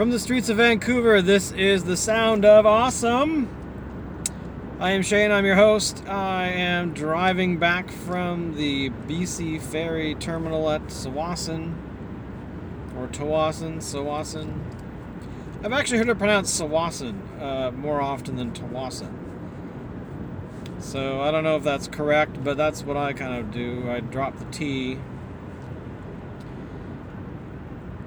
From the streets of Vancouver, this is the sound of awesome. I am Shane, I'm your host. I am driving back from the BC Ferry Terminal at Tsawwassen, or Tawassen, Tsawwassen. I've actually heard it pronounced Tsawwassen uh, more often than Tawassen. So I don't know if that's correct, but that's what I kind of do. I drop the T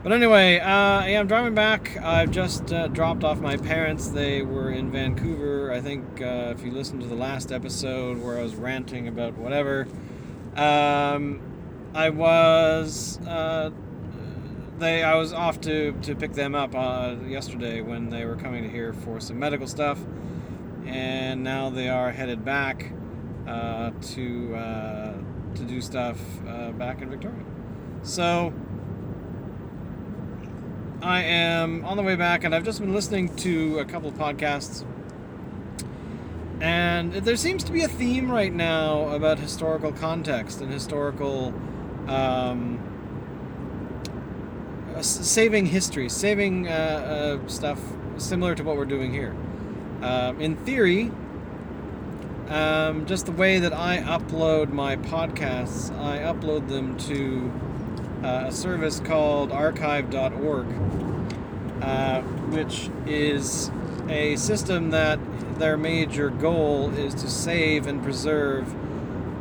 but anyway, uh, yeah, I'm driving back. I've just uh, dropped off my parents. They were in Vancouver. I think uh, if you listened to the last episode where I was ranting about whatever, um, I was uh, they I was off to, to pick them up uh, yesterday when they were coming here for some medical stuff, and now they are headed back uh, to to do stuff back in Victoria. So. I am on the way back, and I've just been listening to a couple podcasts. And there seems to be a theme right now about historical context and historical um, saving history, saving uh, uh, stuff similar to what we're doing here. Um, in theory, um, just the way that I upload my podcasts, I upload them to uh, a service called archive.org, uh, which is a system that their major goal is to save and preserve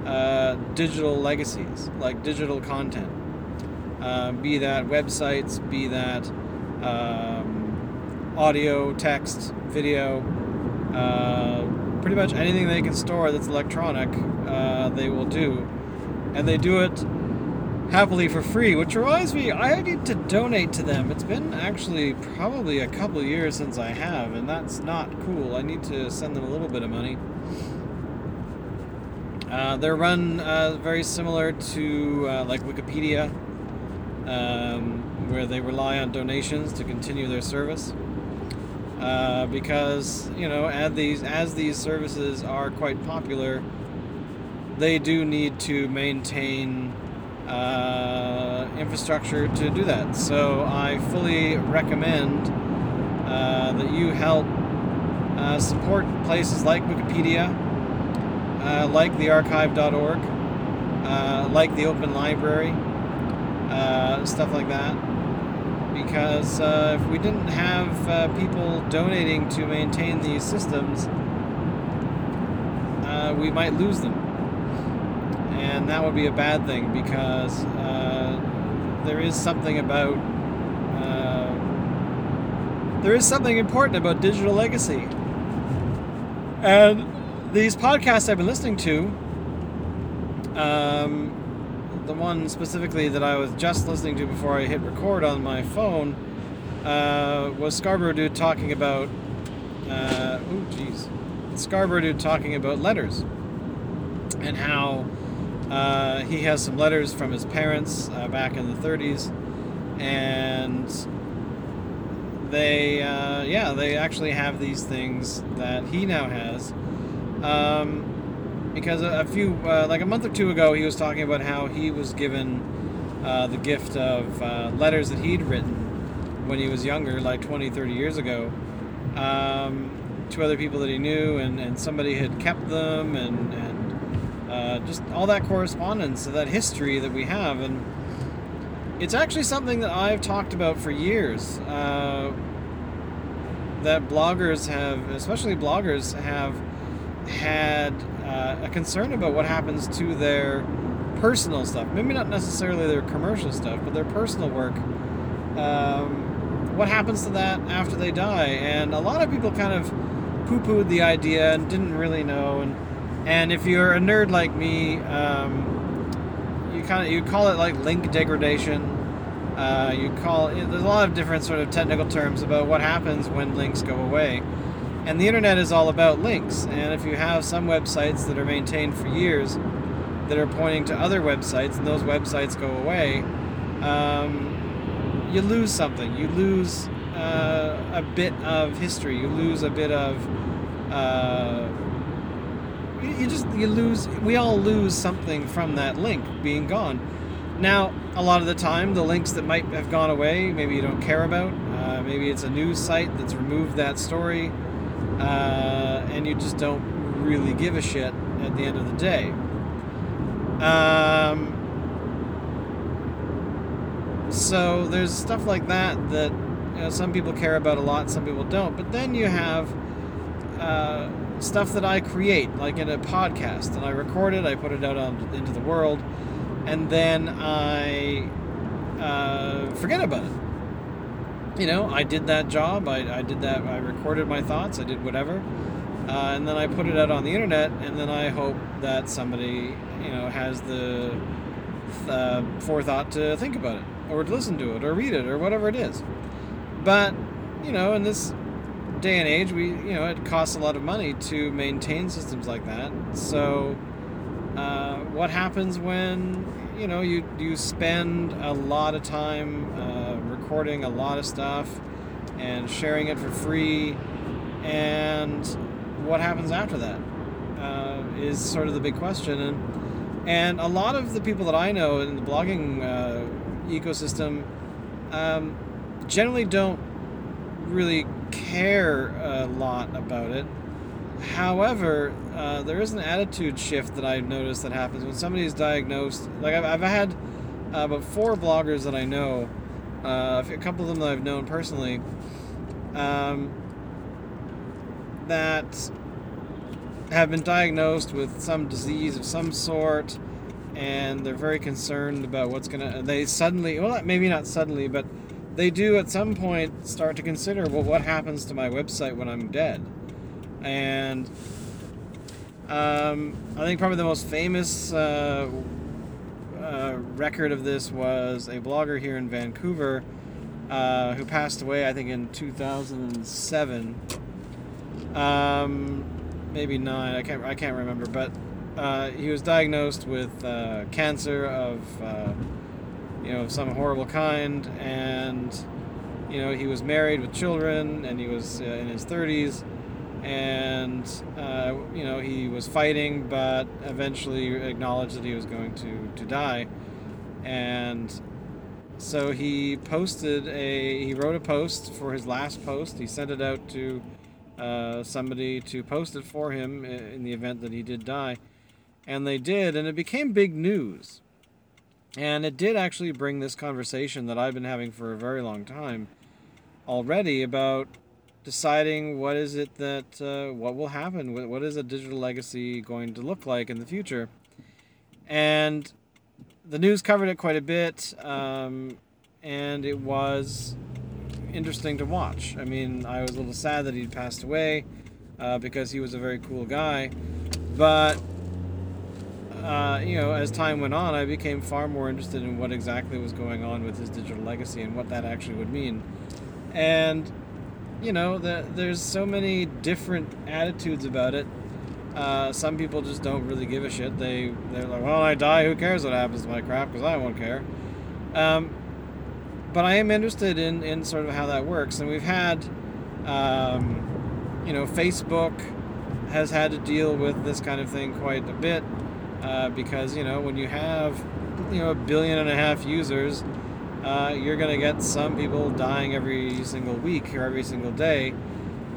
uh, digital legacies, like digital content. Uh, be that websites, be that um, audio, text, video, uh, pretty much anything they can store that's electronic, uh, they will do. And they do it happily for free, which reminds me, I need to donate to them. It's been actually probably a couple years since I have, and that's not cool. I need to send them a little bit of money. Uh, they're run uh, very similar to uh, like Wikipedia, um, where they rely on donations to continue their service. Uh, because you know, as these as these services are quite popular, they do need to maintain uh, infrastructure to do that. So I fully recommend uh, that you help uh, support places like Wikipedia, uh, like the archive.org, uh, like the Open Library, uh, stuff like that. Because if we didn't have people donating to maintain these systems, we might lose them and that would be a bad thing because uh, there is something about uh, there is something important about digital legacy, and these podcasts I've been listening to. Um, the one specifically that I was just listening to before I hit record on my phone uh, was Scarborough Dude talking about. Uh, oh, jeez. Scarborough Dude talking about letters and how uh, he has some letters from his parents uh, back in the 30s, and they, uh, yeah, they actually have these things that he now has. Um, because a, few, uh, like a month or two ago, he was talking about how he was given uh, the gift of uh, letters that he'd written when he was younger, like 20, 30 years ago. Um, to other people that he knew, and, and somebody had kept them, and, and uh, just all that correspondence, that history that we have, and it's actually something that I've talked about for years. Uh, that bloggers have, especially bloggers, have had uh, a concern about what happens to their personal stuff. Maybe not necessarily their commercial stuff, but their personal work. Um, what happens to that after they die? And a lot of people kind of poo pooed the idea and didn't really know. And and if you're a nerd like me, um, you kind of you call it like link degradation. Uh, you call it, there's a lot of different sort of technical terms about what happens when links go away. And the internet is all about links. And if you have some websites that are maintained for years that are pointing to other websites, and those websites go away, um, you lose something. You lose uh, a bit of history. You lose a bit of uh, you just you lose we all lose something from that link being gone now a lot of the time the links that might have gone away maybe you don't care about Uh, maybe it's a news site that's removed that story, uh, and you just don't really give a shit at the end of the day. Um, so there's stuff like that that you know, some people care about a lot, some people don't. But then you have uh, stuff that I create, like in a podcast, and I record it, I put it out on, into the world, and then I uh, forget about it. You know, I did that job, I, I did that, I recorded my thoughts, I did whatever, uh, and then I put it out on the internet, and then I hope that somebody, you know, has the uh, forethought to think about it, or to listen to it, or read it, or whatever it is. But, you know, in this day and age, we you know it costs a lot of money to maintain systems like that. So, uh, what happens when you know you you spend a lot of time uh, recording a lot of stuff and sharing it for free, and what happens after that uh, is sort of the big question. And and a lot of the people that I know in the blogging uh, ecosystem um, generally don't really care a lot about it. However, uh, there is an attitude shift that I've noticed that happens when somebody is diagnosed. Like I've, I've had uh, about four bloggers that I know, uh, a couple of them that I've known personally, um, that have been diagnosed with some disease of some sort, and they're very concerned about what's gonna. They suddenly, well, maybe not suddenly, but they do at some point start to consider well what happens to my website when i'm dead? And um, i think probably the most famous uh, uh, record of this was a blogger here in vancouver uh, who passed away i think in 2007 um, maybe nine i can't i can't remember but uh, he was diagnosed with uh, cancer of uh, you know, of some horrible kind, and you know, he was married with children, and he was uh, in his 30s, and uh, you know, he was fighting, but eventually acknowledged that he was going to to die, and so he posted a he wrote a post for his last post. He sent it out to uh, somebody to post it for him in the event that he did die, and they did, and it became big news and it did actually bring this conversation that I've been having for a very long time already about deciding what is it that uh, what will happen what is a digital legacy going to look like in the future. And the news covered it quite a bit um, and it was interesting to watch. I mean i was a little sad that he'd passed away uh, because he was a very cool guy but uh, you know, as time went on, I became far more interested in what exactly was going on with his digital legacy and what that actually would mean. And, you know, the, there's so many different attitudes about it. Uh, some people just don't really give a shit. They they're like, well, I die. Who cares what happens to my crap? Because I won't care. Um, but I am interested in in sort of how that works. And we've had, um, you know, Facebook has had to deal with this kind of thing quite a bit uh, because you know when you have you know a billion and a half users, uh, you're going to get some people dying every single week or every single day.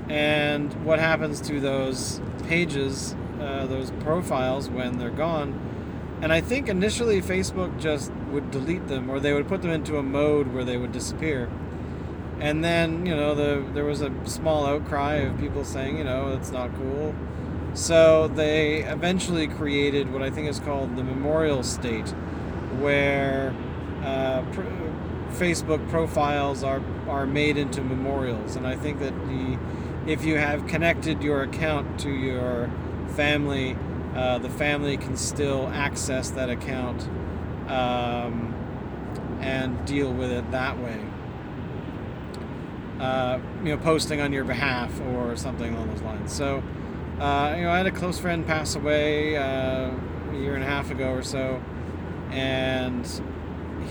And what happens to those pages, uh, those profiles when they're gone? And I think initially Facebook just would delete them or they would put them into a mode where they would disappear. And then, you know, the, there was a small outcry of people saying, you know, it's not cool so they eventually created what I think is called the memorial state, where uh, pr- Facebook profiles are are made into memorials, and I think that the if you have connected your account to your family, uh, the family can still access that account um, and deal with it that way. Uh, you know, posting on your behalf or something along those lines. So. Uh, you know, I had a close friend pass away uh, a year and a half ago or so, and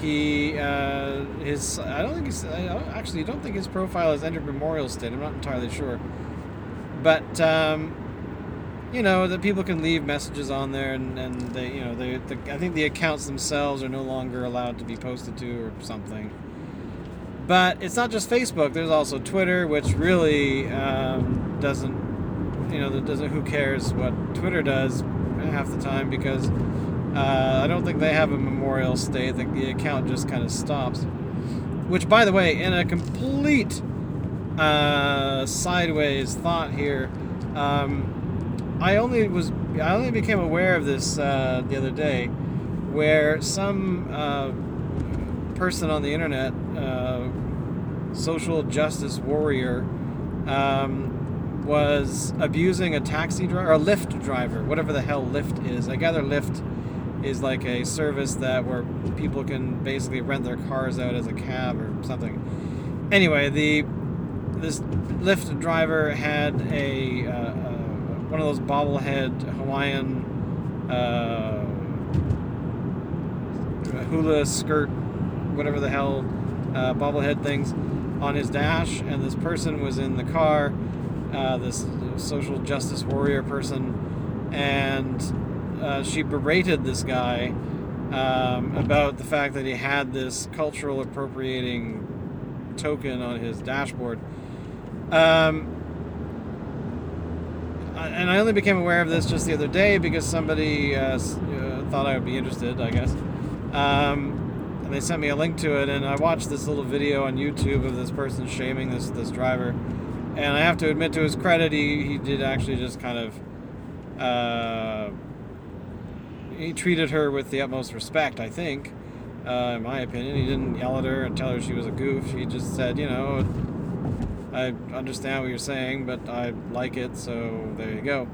he uh, his I don't think he's I don't, actually don't think his profile has entered Memorial State. I'm not entirely sure, but um, you know that people can leave messages on there, and, and they you know they the, I think the accounts themselves are no longer allowed to be posted to or something. But it's not just Facebook. There's also Twitter, which really um, doesn't, you know, that doesn't. Who cares what Twitter does half the time because uh, I don't think they have a memorial state. The, the account just kind of stops. Which, by the way, in a complete uh, sideways thought here, um, I only was I only became aware of this uh, the other day, where some uh, person on the internet, uh, social justice warrior, um, was abusing a taxi driver or a Lyft driver, whatever the hell Lyft is. I gather Lyft is like a service that where people can basically rent their cars out as a cab or something. Anyway, the this Lyft driver had a uh, uh, one of those bobblehead Hawaiian uh, hula skirt, whatever the hell, uh, bobblehead things on his dash, and this person was in the car, uh, this social justice warrior person, and uh, she berated this guy um, about the fact that he had this cultural appropriating token on his dashboard. Um, and I only became aware of this just the other day because somebody uh, uh, thought I would be interested, I guess. Um, and they sent me a link to it, and I watched this little video on YouTube of this person shaming this this driver. And I have to admit, to his credit, he, he did actually just kind of uh, he treated her with the utmost respect. I think, uh, in my opinion, he didn't yell at her and tell her she was a goof. He just said, you know, I understand what you're saying, but I like it, so there you go.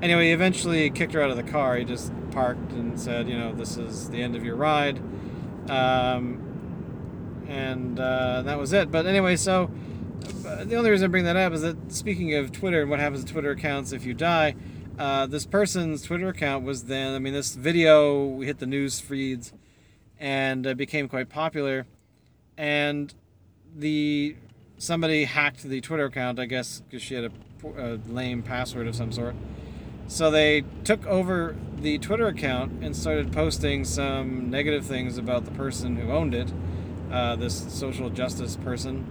Anyway, he eventually kicked her out of the car. He just parked and said, you know, this is the end of your ride. Um, and uh, that was it. But anyway, so uh, the only reason I bring that up is that speaking of Twitter and what happens to Twitter accounts if you die, uh, this person's Twitter account was then, I mean, this video hit the news feeds and uh, became quite popular. And the somebody hacked the Twitter account, I guess, because she had a, a, lame password of some sort. So they took over the Twitter account and started posting some negative things about the person who owned it, uh, this social justice person,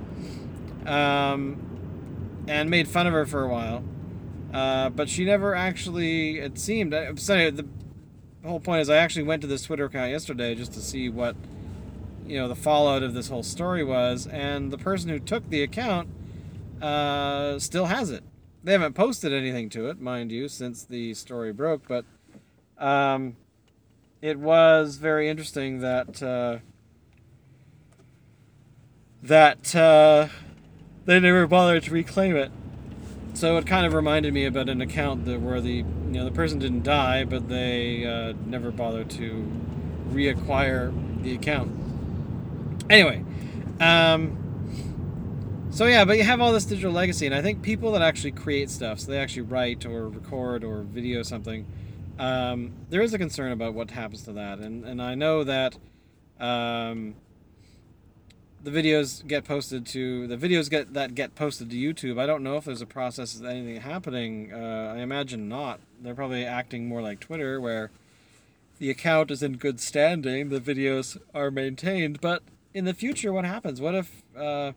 um, and made fun of her for a while. Uh, but she never actually, it seemed, uh, so the whole point is I actually went to this Twitter account yesterday just to see what you know the fallout of this whole story was, and the person who took the account uh, still has it. They haven't posted anything to it, mind you, since the story broke, but um, it was very interesting that uh, that uh, they never bothered to reclaim it. So it kind of reminded me about an account that where the you know the person didn't die, but they uh, never bothered to reacquire the account. Anyway, um, so yeah, but you have all this digital legacy, and I think people that actually create stuff, so they actually write or record or video something, um, there is a concern about what happens to that, and and I know that. Um, the videos get posted to the videos get that get posted to YouTube. I don't know if there's a process of anything happening. Uh, I imagine not. They're probably acting more like Twitter, where the account is in good standing, the videos are maintained, but in the future, what happens? What if uh,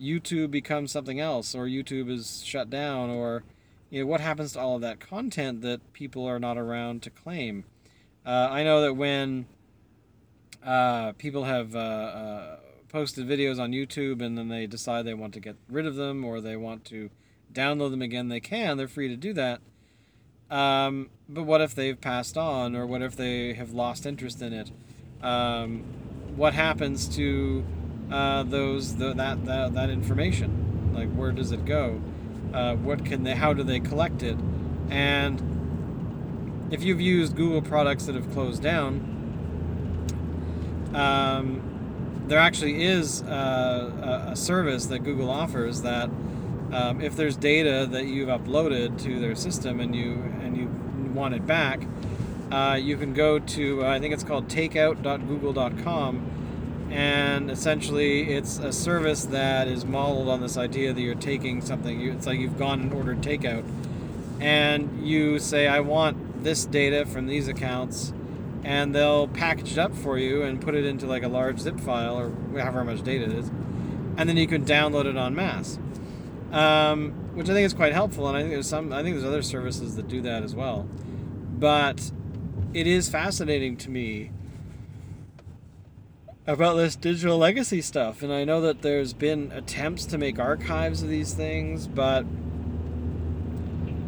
YouTube becomes something else, or YouTube is shut down, or you know, what happens to all of that content that people are not around to claim? Uh, I know that when uh, people have uh, uh, posted videos on YouTube and then they decide they want to get rid of them or they want to download them again, they can. They're free to do that. Um, but what if they've passed on, or what if they have lost interest in it? Um, what happens to uh, those the, that, that that information? Like where does it go? Uh, what can they? How do they collect it? And if you've used Google products that have closed down, um, there actually is a, a, service that Google offers that um, if there's data that you've uploaded to their system and you and you want it back, uh, you can go to, uh, I think it's called takeout.google.com, and essentially it's a service that is modeled on this idea that you're taking something, it's like you've gone and ordered takeout, and you say, I want this data from these accounts, and they'll package it up for you and put it into like a large zip file or however much data it is. and then you can download it en masse, um, which I think is quite helpful. And I think there's some, I think there's other services that do that as well. But it is fascinating to me about this digital legacy stuff. And I know that there's been attempts to make archives of these things, but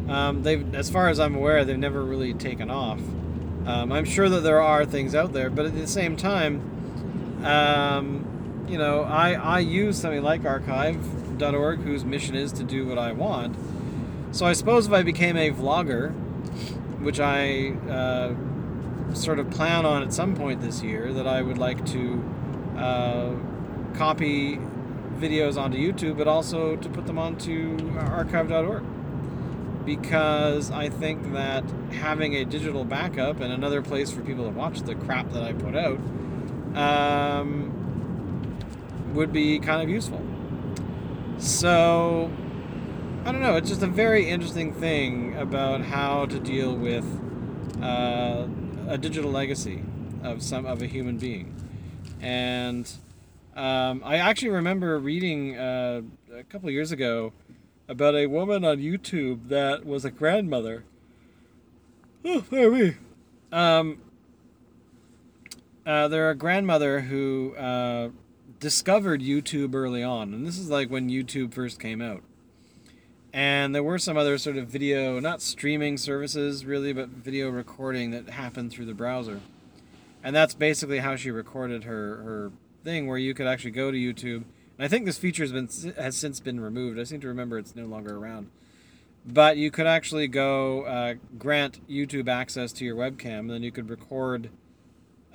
um, they've, as far as I'm aware, they've never really taken off. Um, I'm sure that there are things out there, but at the same time, um, you know, I, I use something like archive.org, whose mission is to do what I want. So I suppose if I became a vlogger, which I uh, sort of plan on at some point this year that I would like to uh, copy videos onto YouTube, but also to put them onto archive.org. Because I think that having a digital backup and another place for people to watch the crap that I put out um, would be kind of useful. So, I don't know, it's just a very interesting thing about how to deal with. Uh, a digital legacy of some of a human being, and um, I actually remember reading uh, a couple years ago about a woman on YouTube that was a grandmother. Oh, there we. Um, uh, they're a grandmother who uh, discovered YouTube early on, and this is like when YouTube first came out. And there were some other sort of video, not streaming services really, but video recording that happened through the browser. And that's basically how she recorded her, her thing, where you could actually go to YouTube. And I think this feature has, been, has since been removed. I seem to remember it's no longer around. But you could actually go uh, grant YouTube access to your webcam, and then you could record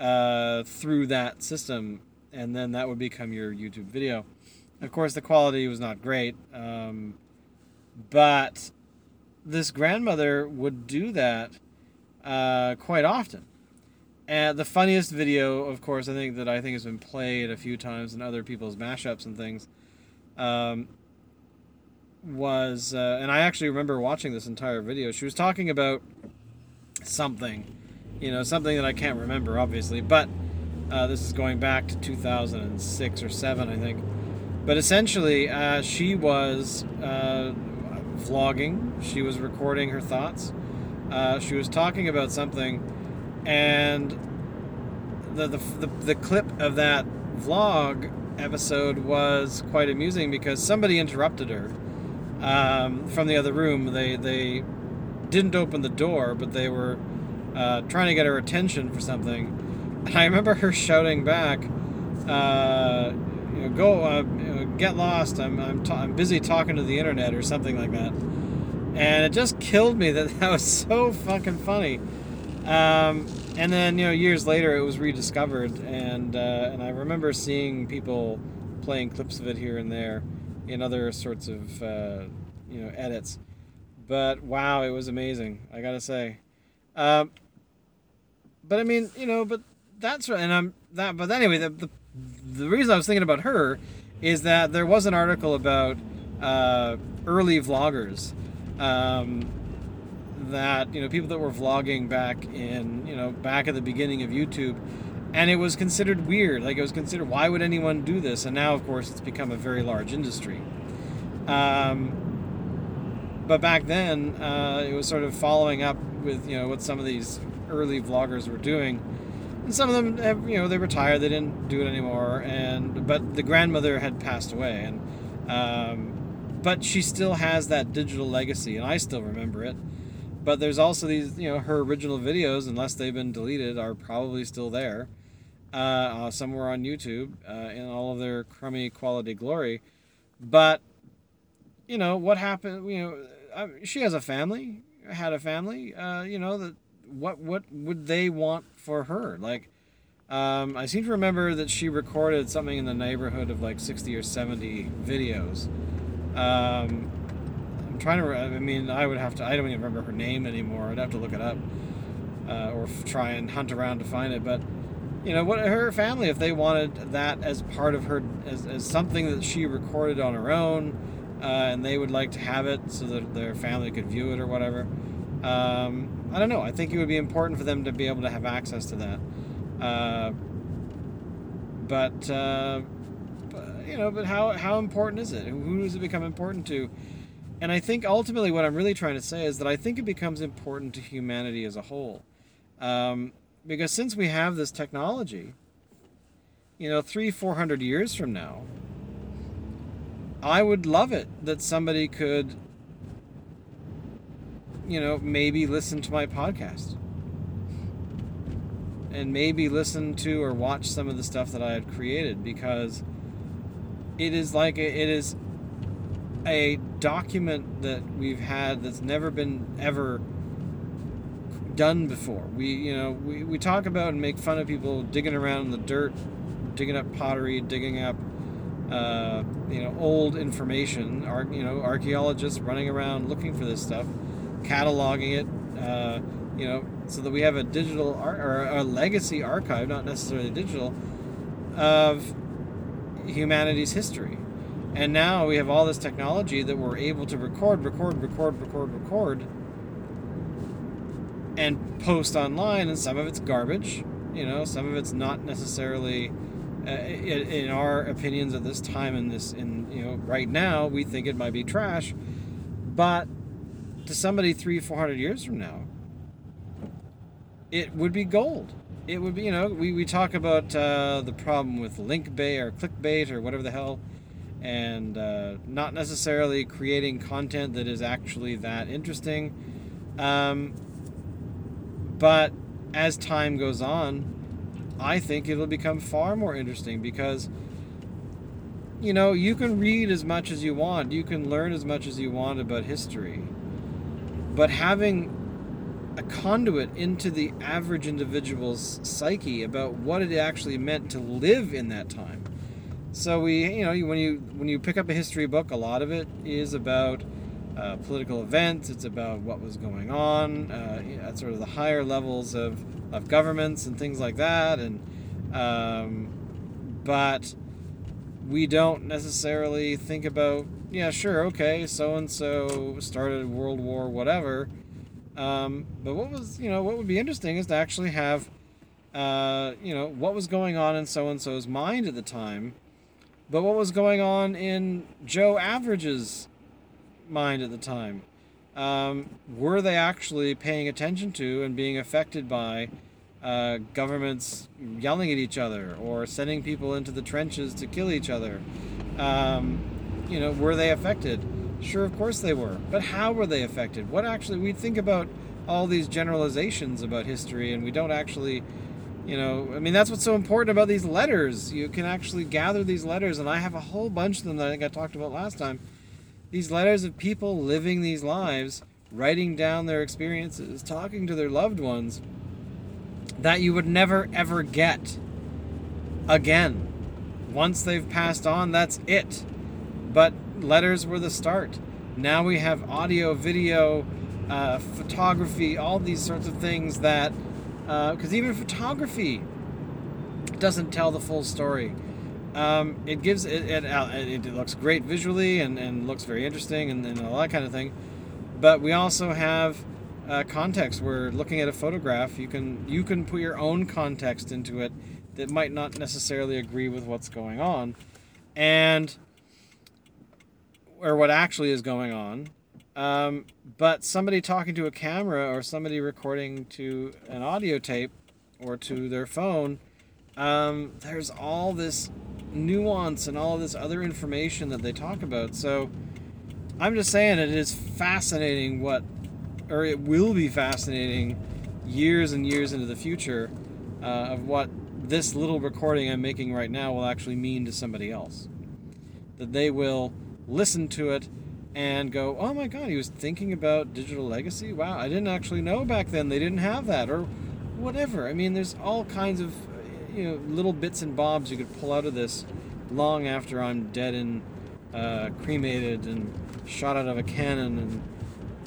uh, through that system, and then that would become your YouTube video. Of course, the quality was not great. Um, but this grandmother would do that uh, quite often. And the funniest video, of course, I think that I think has been played a few times in other people's mashups and things, um, was, uh, and I actually remember watching this entire video. She was talking about something, you know, something that I can't remember, obviously, but uh, this is going back to 2006 or 7, I think. But essentially, uh, she was uh, vlogging. She was recording her thoughts. Uh, she was talking about something, and the, the, the, the clip of that vlog episode was quite amusing because somebody interrupted her um, from the other room. They they didn't open the door, but they were uh, trying to get her attention for something. And I remember her shouting back, uh, you know, "Go, uh, you know, get lost! I'm I'm, ta- I'm busy talking to the internet or something like that." And it just killed me that that was so fucking funny. Um, and then you know years later it was rediscovered, and uh, and I remember seeing people playing clips of it here and there in other sorts of uh, you know edits. But wow, it was amazing. I gotta say. Um, but I mean, you know, but that's and I'm that. But anyway, the, the the reason I was thinking about her is that there was an article about uh, early vloggers um, that you know people that were vlogging back in you know back at the beginning of YouTube, and it was considered weird. Like it was considered, why would anyone do this? And now, of course, it's become a very large industry. Um, but back then, uh, it was sort of following up with you know what some of these early vloggers were doing and some of them have, you know they retired they didn't do it anymore and but the grandmother had passed away and um, but she still has that digital legacy and i still remember it but there's also these you know her original videos unless they've been deleted are probably still there uh, uh, somewhere on youtube uh, in all of their crummy quality glory but you know what happened you know I, she has a family had a family uh, you know that what what would they want for her? Like, um, I seem to remember that she recorded something in the neighborhood of like sixty or seventy videos. Um, I'm trying to. I mean, I would have to. I don't even remember her name anymore. I'd have to look it up uh, or f- try and hunt around to find it. But you know, what her family, if they wanted that as part of her, as, as something that she recorded on her own, uh, and they would like to have it so that their family could view it or whatever. Um, I don't know. I think it would be important for them to be able to have access to that. Uh, but uh, you know, but how how important is it? Who does it become important to? And I think ultimately what I'm really trying to say is that I think it becomes important to humanity as a whole. Um, because since we have this technology, you know, three, four hundred years from now, I would love it that somebody could, you know, maybe listen to my podcast and maybe listen to or watch some of the stuff that I had created because it is like it is a document that we've had that's never been ever done before. We, you know, we, we talk about and make fun of people digging around in the dirt, digging up pottery, digging up, uh, you know, old information. Ar- you know, archaeologists running around looking for this stuff, cataloging it, uh, you know, so that we have a digital ar- or a legacy archive, not necessarily digital, of humanity's history. And now we have all this technology that we're able to record, record, record, record, record, and post online. And some of it's garbage, you know, some of it's not necessarily, uh, in, in our opinions at this time in this, in you know, right now, we think it might be trash, but to somebody three, four hundred years from now, it would be gold. It would be, you know, we, we talk about uh, the problem with link bait or clickbait or whatever the hell and uh, not necessarily creating content that is actually that interesting. Um, but as time goes on, I think it'll become far more interesting because, you know, you can read as much as you want, you can learn as much as you want about history, but having a conduit into the average individual's psyche about what it actually meant to live in that time so we, you know, when you when you pick up a history book, a lot of it is about uh, political events. It's about what was going on uh, at sort of the higher levels of, of governments and things like that. And um, but we don't necessarily think about, yeah, sure, okay, so and so started World War, whatever. Um, but what was, you know, what would be interesting is to actually have, uh, you know, what was going on in so and so's mind at the time but what was going on in Joe Average's mind at the time? Um, were they actually paying attention to and being affected by uh, governments yelling at each other or sending people into the trenches to kill each other? Um, you know, were they affected? Sure, of course they were. But how were they affected? What actually, we think about all these generalizations about history and we don't actually you know i mean that's what's so important about these letters. You can actually gather these letters and i have a whole bunch of them that i think i talked about last time. These letters of people living these lives writing down their experiences talking to their loved ones that you would never ever get again. Once they've passed on that's it. But letters were the start. Now we have audio video uh, photography all these sorts of things that because uh, even photography doesn't tell the full story. Um, it gives it, it, it, looks great visually and, and looks very interesting and, and all that kind of thing. But we also have uh, context where looking at a photograph, you can you can put your own context into it that might not necessarily agree with what's going on, and or what actually is going on, um, but somebody talking to a camera or somebody recording to an audio tape or to their phone, um, there's all this nuance and all this other information that they talk about. So I'm just saying it is fascinating what, or it will be fascinating years and years into the future uh, of what this little recording I'm making right now will actually mean to somebody else. That they will listen to it and go, oh my god, he was thinking about digital legacy? Wow, I didn't actually know back then they didn't have that, or whatever. I mean, there's all kinds of you know little bits and bobs you could pull out of this long after I'm dead and uh, cremated and shot out of a cannon and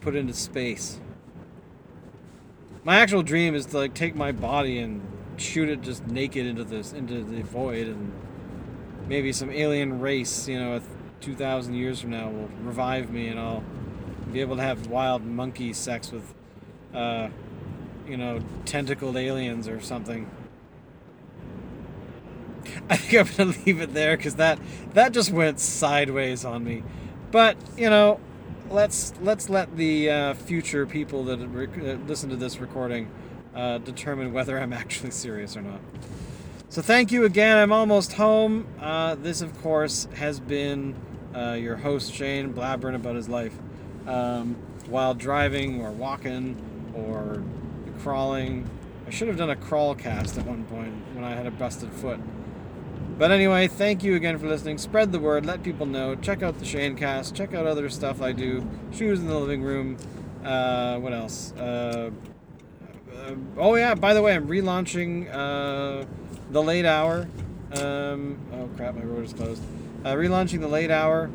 put into space. My actual dream is to like take my body and shoot it just naked into this into the void and maybe some alien race, you know, 2,000 years from now will revive me and I'll be able to have wild monkey sex with, uh, you know, tentacled aliens or something. I think I'm gonna leave it there because that that just went sideways on me. But you know, let's let's let the uh, future people that rec- uh, listen to this recording uh, determine whether I'm actually serious or not. So thank you again. I'm almost home. Uh, this, of course, has been uh, your host Shane blabbering about his life um, while driving or walking or crawling. I should have done a crawl cast at one point when I had a busted foot. But anyway, thank you again for listening. Spread the word, let people know. Check out the Shane cast, check out other stuff I do. Shoes in the living room. Uh, what else? Uh, uh, oh, yeah, by the way, I'm relaunching uh, The Late Hour. Um, oh, crap, my road is closed. Uh, relaunching The Late Hour.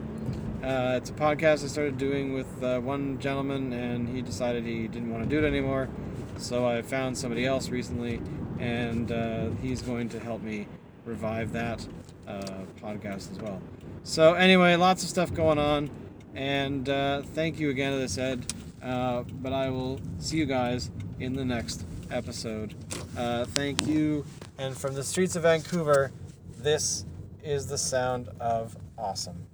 Uh, it's a podcast I started doing with uh, one gentleman, and he decided he didn't want to do it anymore. So I found somebody else recently, and uh, he's going to help me revive that uh, podcast as well. So anyway, lots of stuff going on, and uh, thank you again to this Ed. Uh, but I will see you guys in the next episode. Thank you, and from the streets of Vancouver, this is the sound of awesome.